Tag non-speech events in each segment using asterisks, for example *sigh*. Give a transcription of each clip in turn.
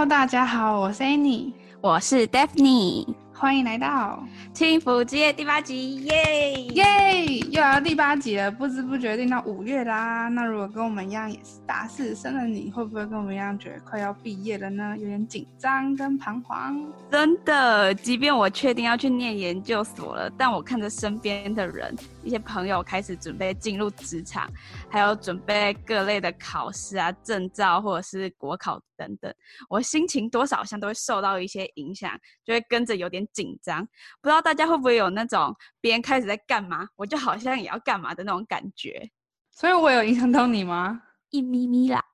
Hello，大家好，我是 Annie，我是 Daphne。欢迎来到轻抚之夜第八集，耶耶！又来到第八集了，不知不觉定到五月啦。那如果跟我们一样也是大四生的你，会不会跟我们一样觉得快要毕业了呢？有点紧张跟彷徨。真的，即便我确定要去念研究所了，但我看着身边的人，一些朋友开始准备进入职场，还有准备各类的考试啊、证照或者是国考等等，我心情多少好像都会受到一些影响，就会跟着有点紧张，不知道大家会不会有那种别人开始在干嘛，我就好像也要干嘛的那种感觉。所以我有影响到你吗？一咪咪啦，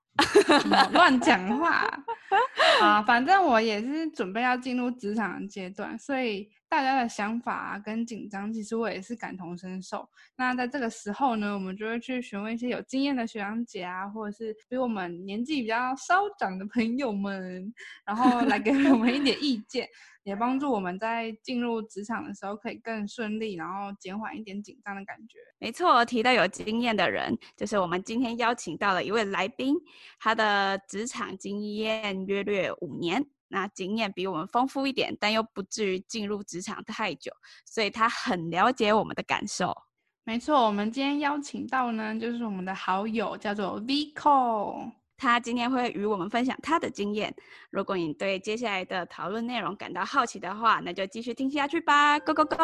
乱讲话 *laughs* 啊！反正我也是准备要进入职场的阶段，所以大家的想法跟紧张，其实我也是感同身受。那在这个时候呢，我们就会去询问一些有经验的学长姐啊，或者是比我们年纪比较稍长的朋友们，然后来给我们一点意见。也帮助我们在进入职场的时候可以更顺利，然后减缓一点紧张的感觉。没错，提到有经验的人，就是我们今天邀请到了一位来宾，他的职场经验约略五年，那经验比我们丰富一点，但又不至于进入职场太久，所以他很了解我们的感受。没错，我们今天邀请到呢，就是我们的好友，叫做 Vico。他今天会与我们分享他的经验。如果你对接下来的讨论内容感到好奇的话，那就继续听下去吧。Go go go！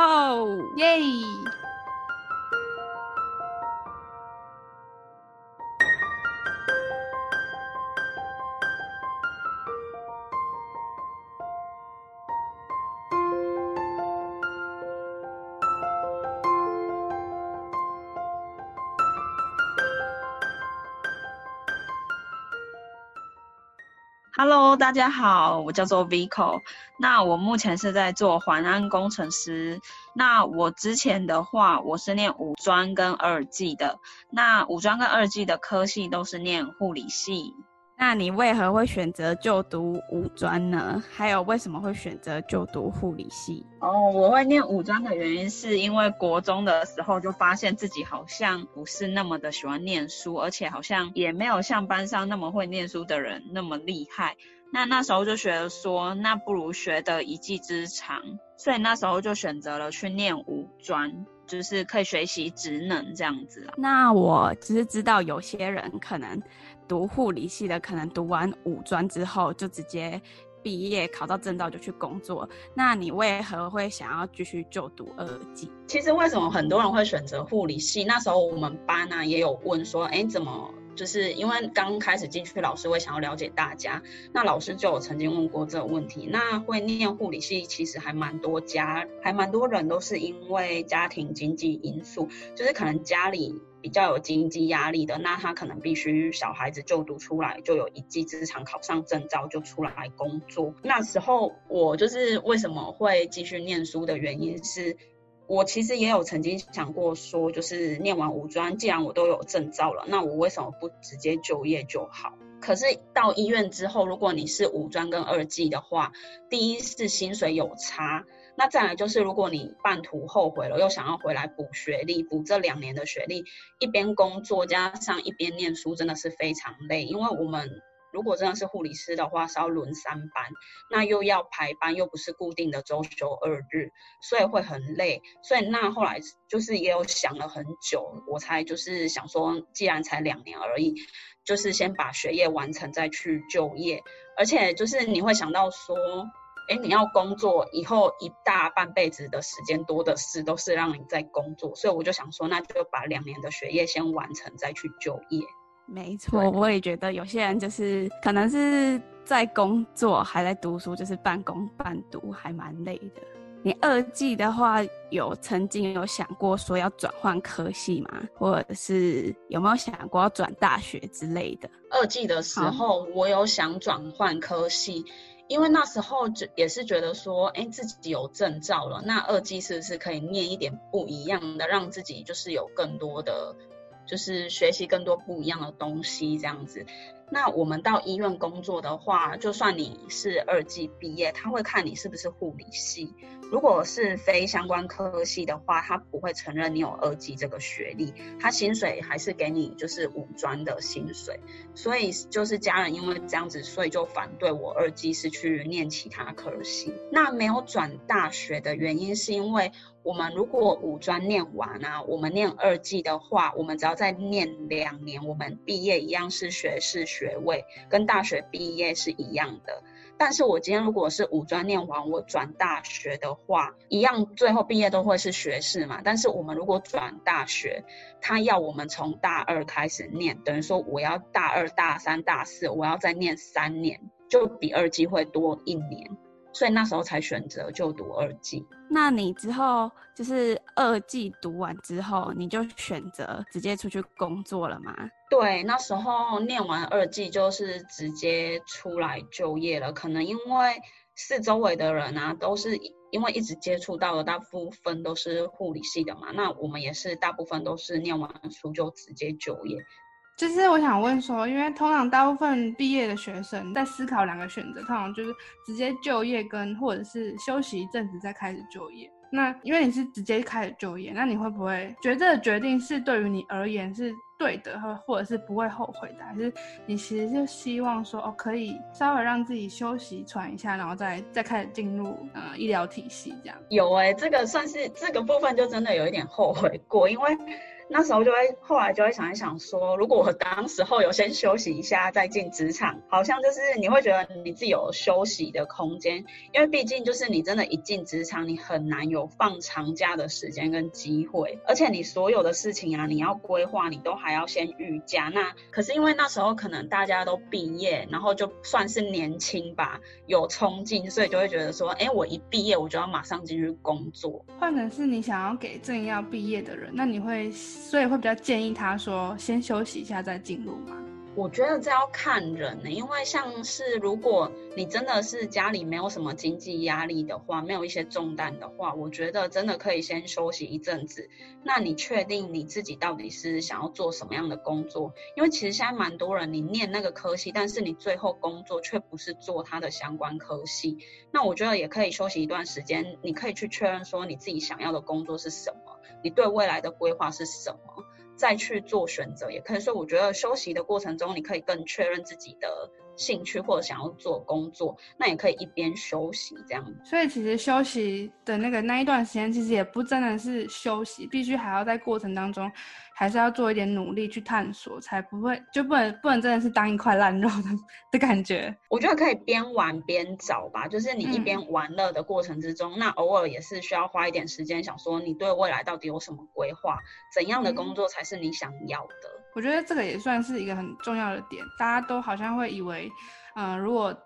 耶！Hello，大家好，我叫做 Vico。那我目前是在做环安工程师。那我之前的话，我是念五专跟二技的。那五专跟二技的科系都是念护理系。那你为何会选择就读五专呢？还有为什么会选择就读护理系？哦，我会念五专的原因是因为国中的时候就发现自己好像不是那么的喜欢念书，而且好像也没有像班上那么会念书的人那么厉害。那那时候就觉得说，那不如学得一技之长，所以那时候就选择了去念五专，就是可以学习职能这样子。那我只是知道有些人可能。读护理系的可能读完五专之后就直接毕业，考到证照就去工作。那你为何会想要继续就读二技？其实为什么很多人会选择护理系？那时候我们班呢、也有问说，哎，怎么就是因为刚开始进去，老师会想要了解大家。那老师就有曾经问过这个问题。那会念护理系其实还蛮多家，还蛮多人都是因为家庭经济因素，就是可能家里。比较有经济压力的，那他可能必须小孩子就读出来就有一技之长，考上证照就出来工作。那时候我就是为什么会继续念书的原因是，我其实也有曾经想过说，就是念完五专，既然我都有证照了，那我为什么不直接就业就好？可是到医院之后，如果你是五专跟二技的话，第一是薪水有差。那再来就是，如果你半途后悔了，又想要回来补学历，补这两年的学历，一边工作加上一边念书，真的是非常累。因为我们如果真的是护理师的话，是要轮三班，那又要排班，又不是固定的周休二日，所以会很累。所以那后来就是也有想了很久，我才就是想说，既然才两年而已，就是先把学业完成再去就业。而且就是你会想到说。哎，你要工作以后一大半辈子的时间多的是，都是让你在工作，所以我就想说，那就把两年的学业先完成，再去就业。没错，我也觉得有些人就是可能是在工作还在读书，就是半工半读，还蛮累的。你二技的话，有曾经有想过说要转换科系吗？或者是有没有想过要转大学之类的？二技的时候，我有想转换科系。因为那时候就也是觉得说，哎，自己有证照了，那二技是不是可以念一点不一样的，让自己就是有更多的，就是学习更多不一样的东西这样子。那我们到医院工作的话，就算你是二技毕业，他会看你是不是护理系。如果是非相关科系的话，他不会承认你有二技这个学历，他薪水还是给你就是五专的薪水。所以就是家人因为这样子，所以就反对我二技是去念其他科系。那没有转大学的原因是因为。我们如果五专念完啊，我们念二技的话，我们只要再念两年，我们毕业一样是学士学学位，跟大学毕业是一样的。但是我今天如果是五专念完，我转大学的话，一样最后毕业都会是学士嘛。但是我们如果转大学，他要我们从大二开始念，等于说我要大二、大三、大四，我要再念三年，就比二技会多一年。所以那时候才选择就读二技。那你之后就是二季读完之后，你就选择直接出去工作了吗？对，那时候念完二季就是直接出来就业了。可能因为四周围的人啊，都是因为一直接触到的大部分都是护理系的嘛，那我们也是大部分都是念完书就直接就业。就是我想问说，因为通常大部分毕业的学生在思考两个选择，通常就是直接就业跟或者是休息一阵子再开始就业。那因为你是直接开始就业，那你会不会觉得这个决定是对于你而言是对的，或或者是不会后悔的？还是你其实就希望说，哦，可以稍微让自己休息喘一下，然后再再开始进入呃医疗体系这样？有哎、欸，这个算是这个部分就真的有一点后悔过，因为。那时候就会，后来就会想一想说，如果我当时候有先休息一下再进职场，好像就是你会觉得你自己有休息的空间，因为毕竟就是你真的，一进职场你很难有放长假的时间跟机会，而且你所有的事情啊，你要规划，你都还要先预假。那可是因为那时候可能大家都毕业，然后就算是年轻吧，有冲劲，所以就会觉得说，哎，我一毕业我就要马上进去工作。换成是你想要给正要毕业的人，那你会。所以会比较建议他说，先休息一下再进入吗？我觉得这要看人呢，因为像是如果你真的是家里没有什么经济压力的话，没有一些重担的话，我觉得真的可以先休息一阵子。那你确定你自己到底是想要做什么样的工作？因为其实现在蛮多人，你念那个科系，但是你最后工作却不是做它的相关科系。那我觉得也可以休息一段时间，你可以去确认说你自己想要的工作是什么，你对未来的规划是什么。再去做选择也可以，所以我觉得休息的过程中，你可以更确认自己的兴趣或者想要做工作，那也可以一边休息这样。所以其实休息的那个那一段时间，其实也不真的是休息，必须还要在过程当中，还是要做一点努力去探索，才不会就不能不能真的是当一块烂肉的的感觉。我觉得可以边玩边找吧，就是你一边玩乐的过程之中，嗯、那偶尔也是需要花一点时间想说，你对未来到底有什么规划，怎样的工作才是你想要的。嗯我觉得这个也算是一个很重要的点，大家都好像会以为，嗯、如果，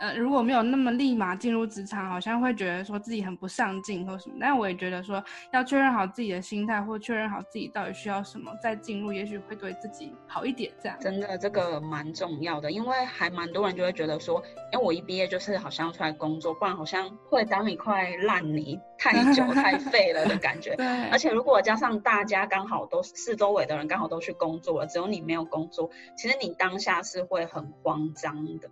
呃，如果没有那么立马进入职场，好像会觉得说自己很不上进或什么。但我也觉得说，要确认好自己的心态，或确认好自己到底需要什么，再进入，也许会对自己好一点。这样真的这个蛮重要的，因为还蛮多人就会觉得说，因为我一毕业就是好像要出来工作，不然好像会当一块烂泥。太久 *laughs* 太废了的感觉，对。而且如果加上大家刚好都四周围的人刚好都去工作了，只有你没有工作，其实你当下是会很慌张的，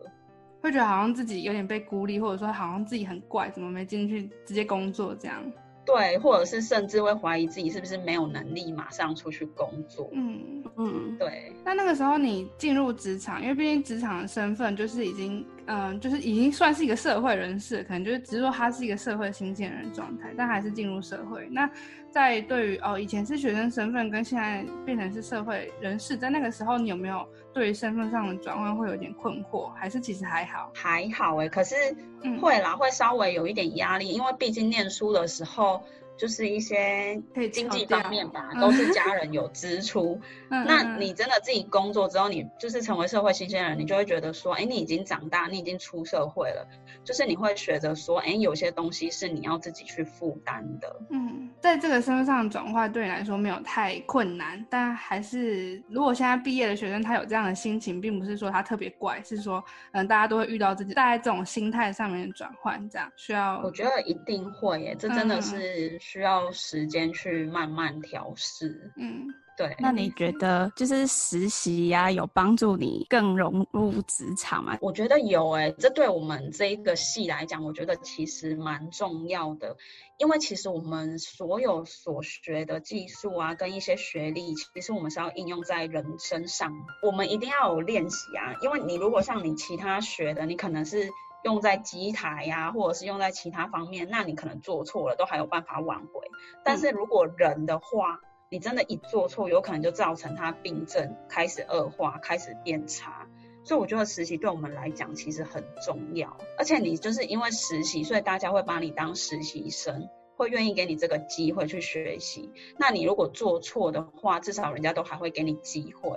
会觉得好像自己有点被孤立，或者说好像自己很怪，怎么没进去直接工作这样。对，或者是甚至会怀疑自己是不是没有能力马上出去工作。嗯嗯，对。那那个时候你进入职场，因为毕竟职场的身份就是已经，嗯、呃，就是已经算是一个社会人士，可能就是只是说他是一个社会新鲜人状态，但还是进入社会。那在对于哦，以前是学生身份跟现在变成是社会人士，在那个时候你有没有对于身份上的转换会有点困惑，还是其实还好？还好哎、欸，可是会啦，嗯、会稍微有一点压力，因为毕竟念书的时候。就是一些经济方面吧，都是家人有支出。*laughs* 那你真的自己工作之后，你就是成为社会新鲜人，你就会觉得说，哎，你已经长大，你已经出社会了，就是你会觉得说，哎，有些东西是你要自己去负担的。嗯，在这个身份上的转换对你来说没有太困难，但还是如果现在毕业的学生他有这样的心情，并不是说他特别怪，是说嗯，大家都会遇到自己大概这种心态上面的转换，这样需要。我觉得一定会耶，这真的是。需要时间去慢慢调试。嗯。对，那你觉得就是实习呀、啊，有帮助你更融入职场吗？我觉得有诶、欸，这对我们这一个系来讲，我觉得其实蛮重要的，因为其实我们所有所学的技术啊，跟一些学历，其实我们是要应用在人身上，我们一定要有练习啊，因为你如果像你其他学的，你可能是用在机台呀、啊，或者是用在其他方面，那你可能做错了都还有办法挽回，但是如果人的话，嗯你真的，一做错，有可能就造成他病症开始恶化，开始变差。所以我觉得实习对我们来讲其实很重要。而且你就是因为实习，所以大家会把你当实习生，会愿意给你这个机会去学习。那你如果做错的话，至少人家都还会给你机会。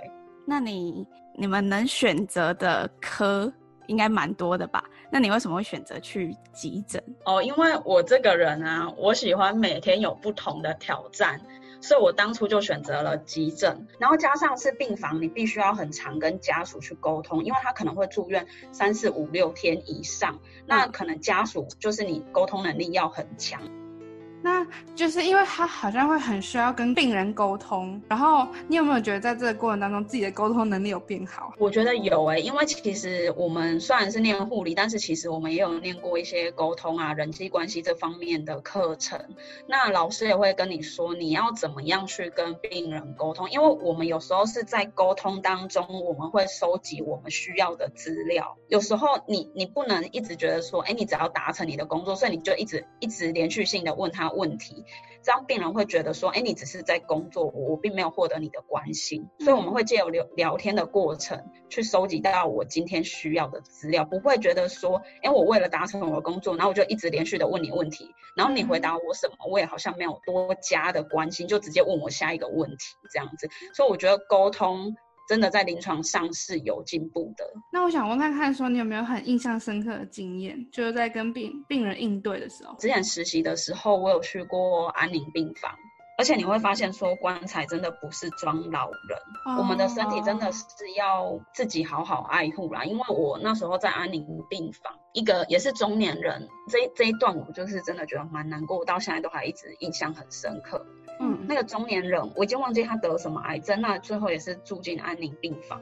那你你们能选择的科应该蛮多的吧？那你为什么会选择去急诊？哦，因为我这个人啊，我喜欢每天有不同的挑战。所以我当初就选择了急诊，然后加上是病房，你必须要很常跟家属去沟通，因为他可能会住院三四五六天以上，那可能家属就是你沟通能力要很强。那就是因为他好像会很需要跟病人沟通，然后你有没有觉得在这个过程当中自己的沟通能力有变好？我觉得有诶、因为其实我们虽然是念护理，但是其实我们也有念过一些沟通啊、人际关系这方面的课程。那老师也会跟你说你要怎么样去跟病人沟通，因为我们有时候是在沟通当中，我们会收集我们需要的资料。有时候你你不能一直觉得说，哎，你只要达成你的工作，所以你就一直一直连续性的问他。问题，这样病人会觉得说，哎，你只是在工作，我并没有获得你的关心，所以我们会借由聊聊天的过程去收集到我今天需要的资料，不会觉得说，哎，我为了达成我的工作，然后我就一直连续的问你问题，然后你回答我什么，我也好像没有多加的关心，就直接问我下一个问题这样子，所以我觉得沟通。真的在临床上是有进步的。那我想问看看，说你有没有很印象深刻的经验，就是在跟病病人应对的时候。之前实习的时候，我有去过安宁病房，而且你会发现说，棺材真的不是装老人，哦、我们的身体真的是要自己好好爱护啦。因为我那时候在安宁病房，一个也是中年人，这这一段我就是真的觉得蛮难过，我到现在都还一直印象很深刻。嗯，那个中年人，我已经忘记他得了什么癌症，那最后也是住进安宁病房。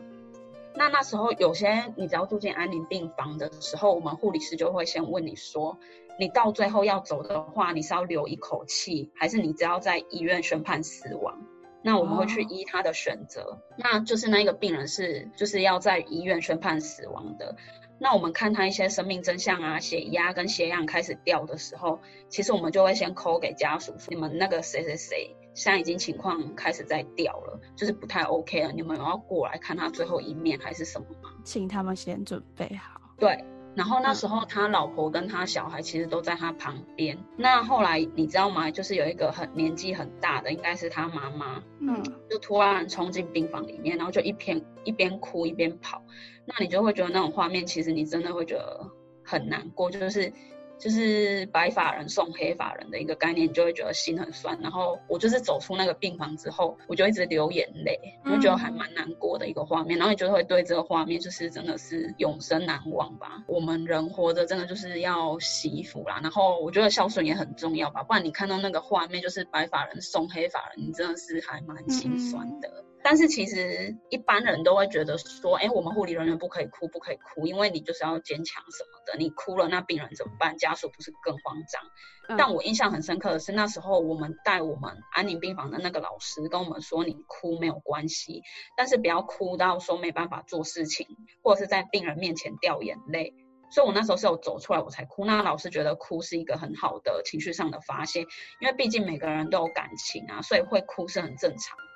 那那时候有些，你只要住进安宁病房的时候，我们护理师就会先问你说，你到最后要走的话，你是要留一口气，还是你只要在医院宣判死亡？那我们会去依他的选择。哦、那就是那一个病人是就是要在医院宣判死亡的。那我们看他一些生命真相啊，血压跟血氧开始掉的时候，其实我们就会先 call 给家属说，你们那个谁谁谁现在已经情况开始在掉了，就是不太 OK 了，你们有要过来看他最后一面还是什么吗？请他们先准备好。对。然后那时候他老婆跟他小孩其实都在他旁边。那后来你知道吗？就是有一个很年纪很大的，应该是他妈妈，嗯，就突然冲进病房里面，然后就一边一边哭一边跑。那你就会觉得那种画面，其实你真的会觉得很难过，就是。就是白发人送黑发人的一个概念，你就会觉得心很酸。然后我就是走出那个病房之后，我就一直流眼泪，我就觉得还蛮难过的一个画面。然后你就会对这个画面就是真的是永生难忘吧。我们人活着真的就是要惜福啦。然后我觉得孝顺也很重要吧，不然你看到那个画面就是白发人送黑发人，你真的是还蛮心酸的。嗯但是其实一般人都会觉得说，哎，我们护理人员不可以哭，不可以哭，因为你就是要坚强什么的。你哭了，那病人怎么办？家属不是更慌张？嗯。但我印象很深刻的是，那时候我们带我们安宁病房的那个老师跟我们说，你哭没有关系，但是不要哭到说没办法做事情，或者是在病人面前掉眼泪。所以我那时候是有走出来我才哭。那老师觉得哭是一个很好的情绪上的发泄，因为毕竟每个人都有感情啊，所以会哭是很正常的。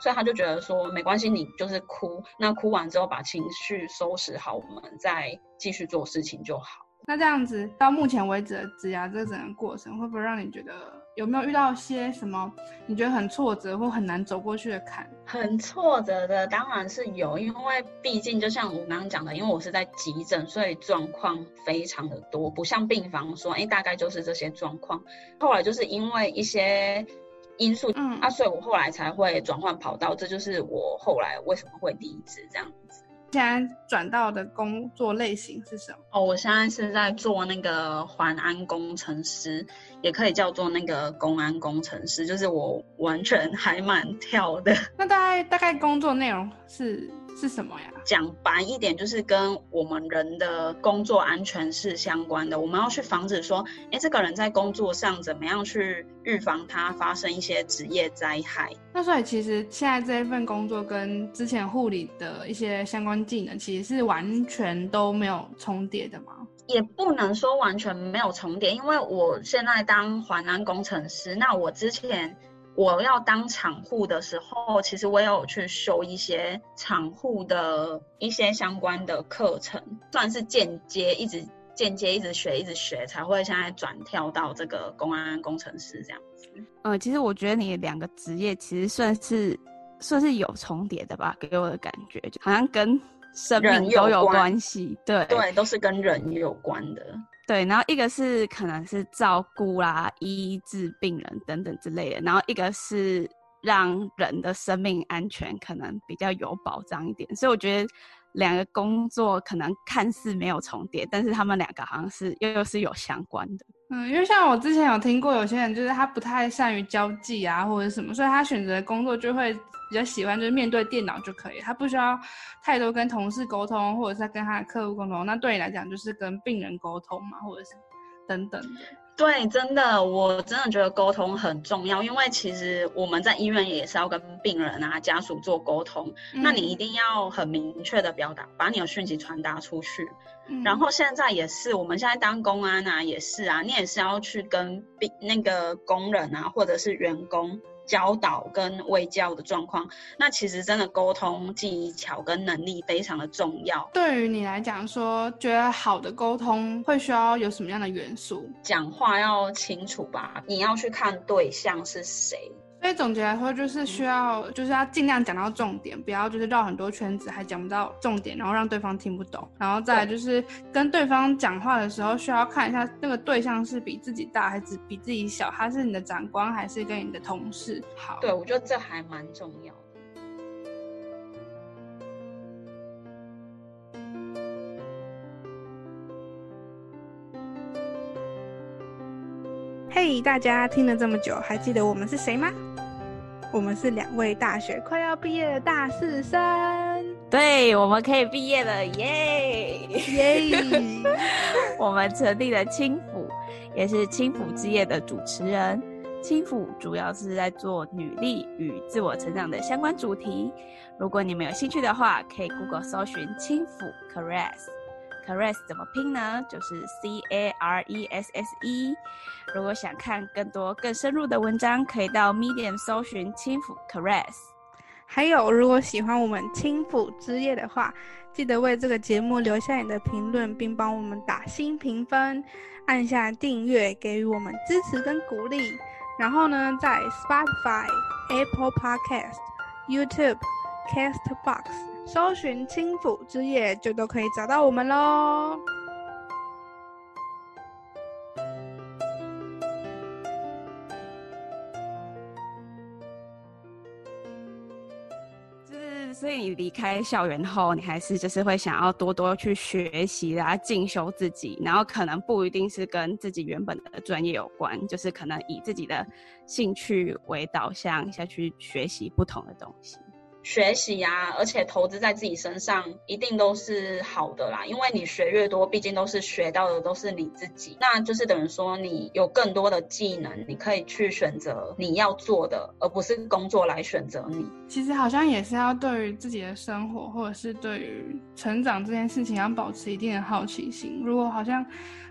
所以他就觉得说没关系，你就是哭，那哭完之后把情绪收拾好，我们再继续做事情就好。那这样子到目前为止的职涯这整个过程，会不会让你觉得有没有遇到些什么你觉得很挫折或很难走过去的坎？很挫折的当然是有，因为毕竟就像我刚刚讲的，因为我是在急诊，所以状况非常的多，不像病房说，哎，大概就是这些状况。后来就是因为一些。因素，嗯啊，所以我后来才会转换跑道，这就是我后来为什么会离职这样子。现在转到的工作类型是什么？哦，我现在是在做那个环安工程师，也可以叫做那个公安工程师，就是我完全还蛮跳的。那大概大概工作内容是？是什么呀？讲白一点，就是跟我们人的工作安全是相关的。我们要去防止说，哎，这个人在工作上怎么样去预防他发生一些职业灾害。那所以其实现在这一份工作跟之前护理的一些相关技能，其实是完全都没有重叠的吗？也不能说完全没有重叠，因为我现在当环安工程师，那我之前。我要当厂护的时候，其实我也有去修一些厂护的一些相关的课程，算是间接一直间接一直学一直学，才会现在转跳到这个公安工程师这样子。呃，其实我觉得你两个职业其实算是算是有重叠的吧，给我的感觉就好像跟生命都有关系，对对，都是跟人有关的。对，然后一个是可能是照顾啦、医治病人等等之类的，然后一个是让人的生命安全可能比较有保障一点，所以我觉得两个工作可能看似没有重叠，但是他们两个好像是又又是有相关的。嗯，因为像我之前有听过有些人就是他不太善于交际啊或者什么，所以他选择工作就会。比较喜欢就是面对电脑就可以，他不需要太多跟同事沟通，或者是跟他的客户沟通。那对你来讲就是跟病人沟通嘛，或者是等等的。对，真的，我真的觉得沟通很重要，因为其实我们在医院也是要跟病人啊家属做沟通。嗯。那你一定要很明确的表达，把你的讯息传达出去。嗯。然后现在也是，我们现在当公安啊，也是啊，你也是要去跟病那个工人啊，或者是员工。教导跟未教的状况，那其实真的沟通技巧跟能力非常的重要。对于你来讲说，觉得好的沟通会需要有什么样的元素？讲话要清楚吧，你要去看对象是谁。所以总结来说，就是需要，就是要尽量讲到重点，不要就是绕很多圈子，还讲不到重点，然后让对方听不懂。然后再来就是跟对方讲话的时候，需要看一下那个对象是比自己大还是比自己小，他是你的长官还是跟你的同事。好，对，我觉得这还蛮重要的。嘿，大家听了这么久，还记得我们是谁吗？我们是两位大学快要毕业的大四生，对，我们可以毕业了，耶耶！*laughs* 我们成立了青辅，也是青辅之夜的主持人。青辅主要是在做女力与自我成长的相关主题。如果你们有兴趣的话，可以 Google 搜寻青辅 Caresse。Caress 怎么拼呢？就是 C A R E S S E。如果想看更多更深入的文章，可以到 Medium 搜寻轻抚 Caress”。还有，如果喜欢我们轻抚之夜的话，记得为这个节目留下你的评论，并帮我们打新评分，按下订阅，给予我们支持跟鼓励。然后呢，在 Spotify、Apple Podcast、YouTube、Castbox。搜寻轻抚之夜，就都可以找到我们喽。就是，所以你离开校园后，你还是就是会想要多多去学习啊，进修自己，然后可能不一定是跟自己原本的专业有关，就是可能以自己的兴趣为导向下去学习不同的东西。学习呀、而且投资在自己身上一定都是好的啦，因为你学越多，毕竟都是学到的都是你自己，那就是等于说你有更多的技能，你可以去选择你要做的，而不是工作来选择你。其实好像也是要对于自己的生活，或者是对于成长这件事情，要保持一定的好奇心。如果好像。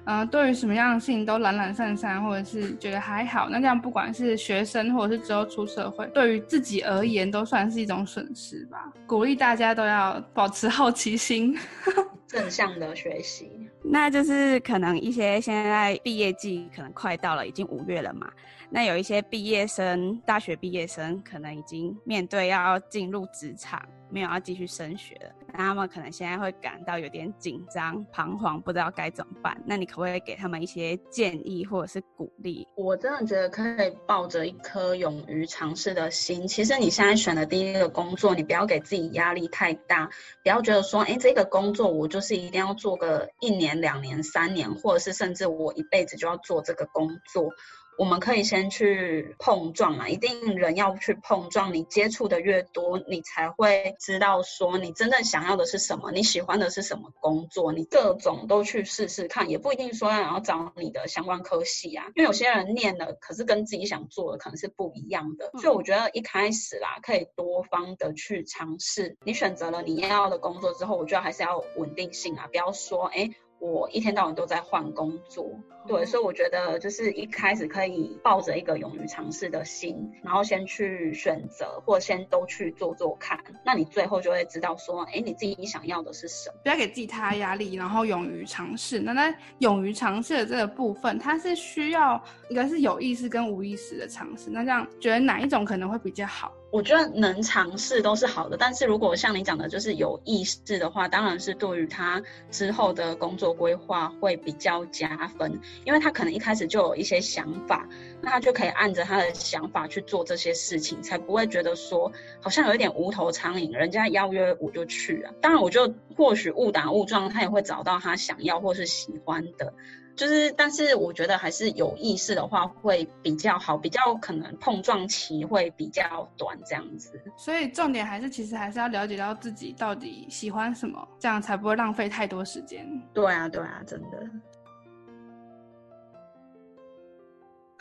嗯、呃，对于什么样的事情都懒懒散散，或者是觉得还好，那这样不管是学生或者是之后出社会，对于自己而言都算是一种损失吧。鼓励大家都要保持好奇心，*laughs* 正向的学习。那就是可能一些现在毕业季可能快到了，已经五月了嘛。那有一些毕业生，大学毕业生可能已经面对要进入职场。没有要继续升学了，那他们可能现在会感到有点紧张、彷徨，不知道该怎么办。那你可不可以给他们一些建议或者是鼓励？我真的觉得可以抱着一颗勇于尝试的心。其实你现在选的第一个工作，你不要给自己压力太大，不要觉得说，哎，这个工作我就是是一定要做个一年、两年、三年，或者是甚至我一辈子就要做这个工作。我们可以先去碰撞啊，一定人要去碰撞。你接触的越多，你才会知道说你真正想要的是什么，你喜欢的是什么工作。你各种都去试试看，也不一定说要找你的相关科系啊。因为有些人念的，可是跟自己想做的可能是不一样的。所以我觉得一开始啦，可以多方的去尝试。你选择了你要的工作之后，我觉得还是要稳定性啊，不要说哎。诶我一天到晚都在换工作，对，所以我觉得就是一开始可以抱着一个勇于尝试的心，然后先去选择，或先都去做做看，那你最后就会知道说，哎，你自己想要的是什么。不要给自己太大压力，然后勇于尝试。那在勇于尝试的这个部分，它是需要一个是有意识跟无意识的尝试。那这样觉得哪一种可能会比较好？我觉得能尝试都是好的，但是如果像你讲的，就是有意识的话，当然是对于他之后的工作规划会比较加分，因为他可能一开始就有一些想法，那他就可以按着他的想法去做这些事情，才不会觉得说好像有一点无头苍蝇，人家邀约我就去啊。当然，我就或许误打误撞，他也会找到他想要或是喜欢的。就是，但是我觉得还是有意识的话会比较好，比较可能碰撞期会比较短这样子。所以重点还是其实还是要了解到自己到底喜欢什么，这样才不会浪费太多时间。对啊，对啊，真的。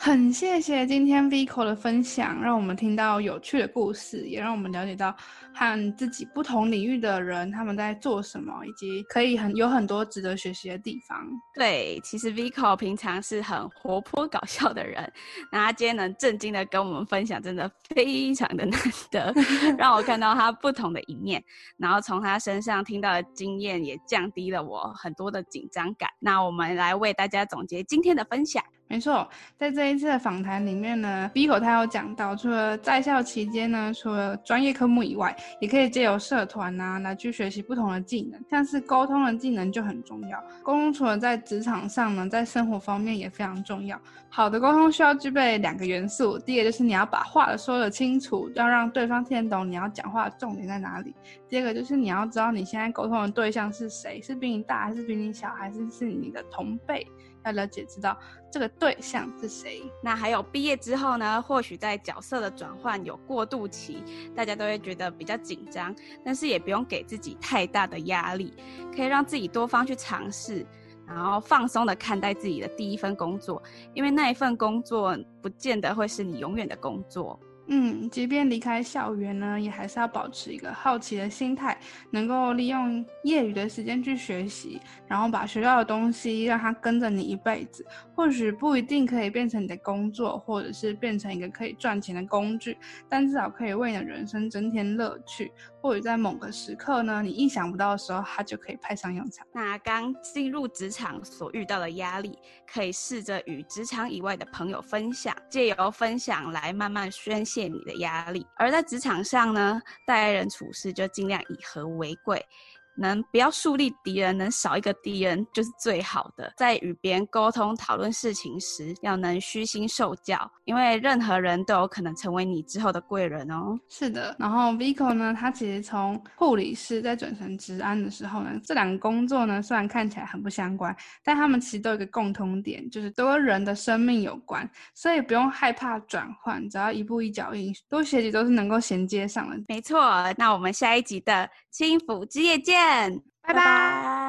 很谢谢今天 Vico 的分享，让我们听到有趣的故事，也让我们了解到和自己不同领域的人他们在做什么，以及可以很有很多值得学习的地方。对，其实 Vico 平常是很活泼搞笑的人，那他今天能正经的跟我们分享，真的非常的难得，让我看到他不同的一面，然后从他身上听到的经验也降低了我很多的紧张感。那我们来为大家总结今天的分享。没错，在这一次的访谈里面呢，Vico 他有讲到，除了在校期间呢，除了专业科目以外，也可以借由社团啊来去学习不同的技能，像是沟通的技能就很重要。沟通除了在职场上呢，在生活方面也非常重要。好的沟通需要具备两个元素，第一个就是你要把话说得清楚，要让对方听得懂你要讲话的重点在哪里。第二个就是你要知道你现在沟通的对象是谁，是比你大还是比你小，还是是你的同辈。要了解知道这个对象是谁。那还有毕业之后呢？或许在角色的转换有过渡期，大家都会觉得比较紧张，但是也不用给自己太大的压力，可以让自己多方去尝试，然后放松的看待自己的第一份工作，因为那一份工作不见得会是你永远的工作。嗯，即便离开校园呢，也还是要保持一个好奇的心态，能够利用业余的时间去学习，然后把学到的东西让它跟着你一辈子。或许不一定可以变成你的工作，或者是变成一个可以赚钱的工具，但至少可以为你的人生增添乐趣。或者在某个时刻呢，你意想不到的时候，它就可以派上用场。那刚进入职场所遇到的压力，可以试着与职场以外的朋友分享，借由分享来慢慢宣泄你的压力。而在职场上呢，待人处事就尽量以和为贵。能不要树立敌人，能少一个敌人就是最好的。在与别人沟通讨论事情时，要能虚心受教，因为任何人都有可能成为你之后的贵人哦。是的，然后 Vico 呢，他其实从护理师在转成职安的时候呢，这两个工作呢，虽然看起来很不相关，但他们其实都有一个共通点，就是都跟人的生命有关，所以不用害怕转换，只要一步一脚印，多学习都是能够衔接上的。没错，那我们下一集的轻抚之夜见。拜拜。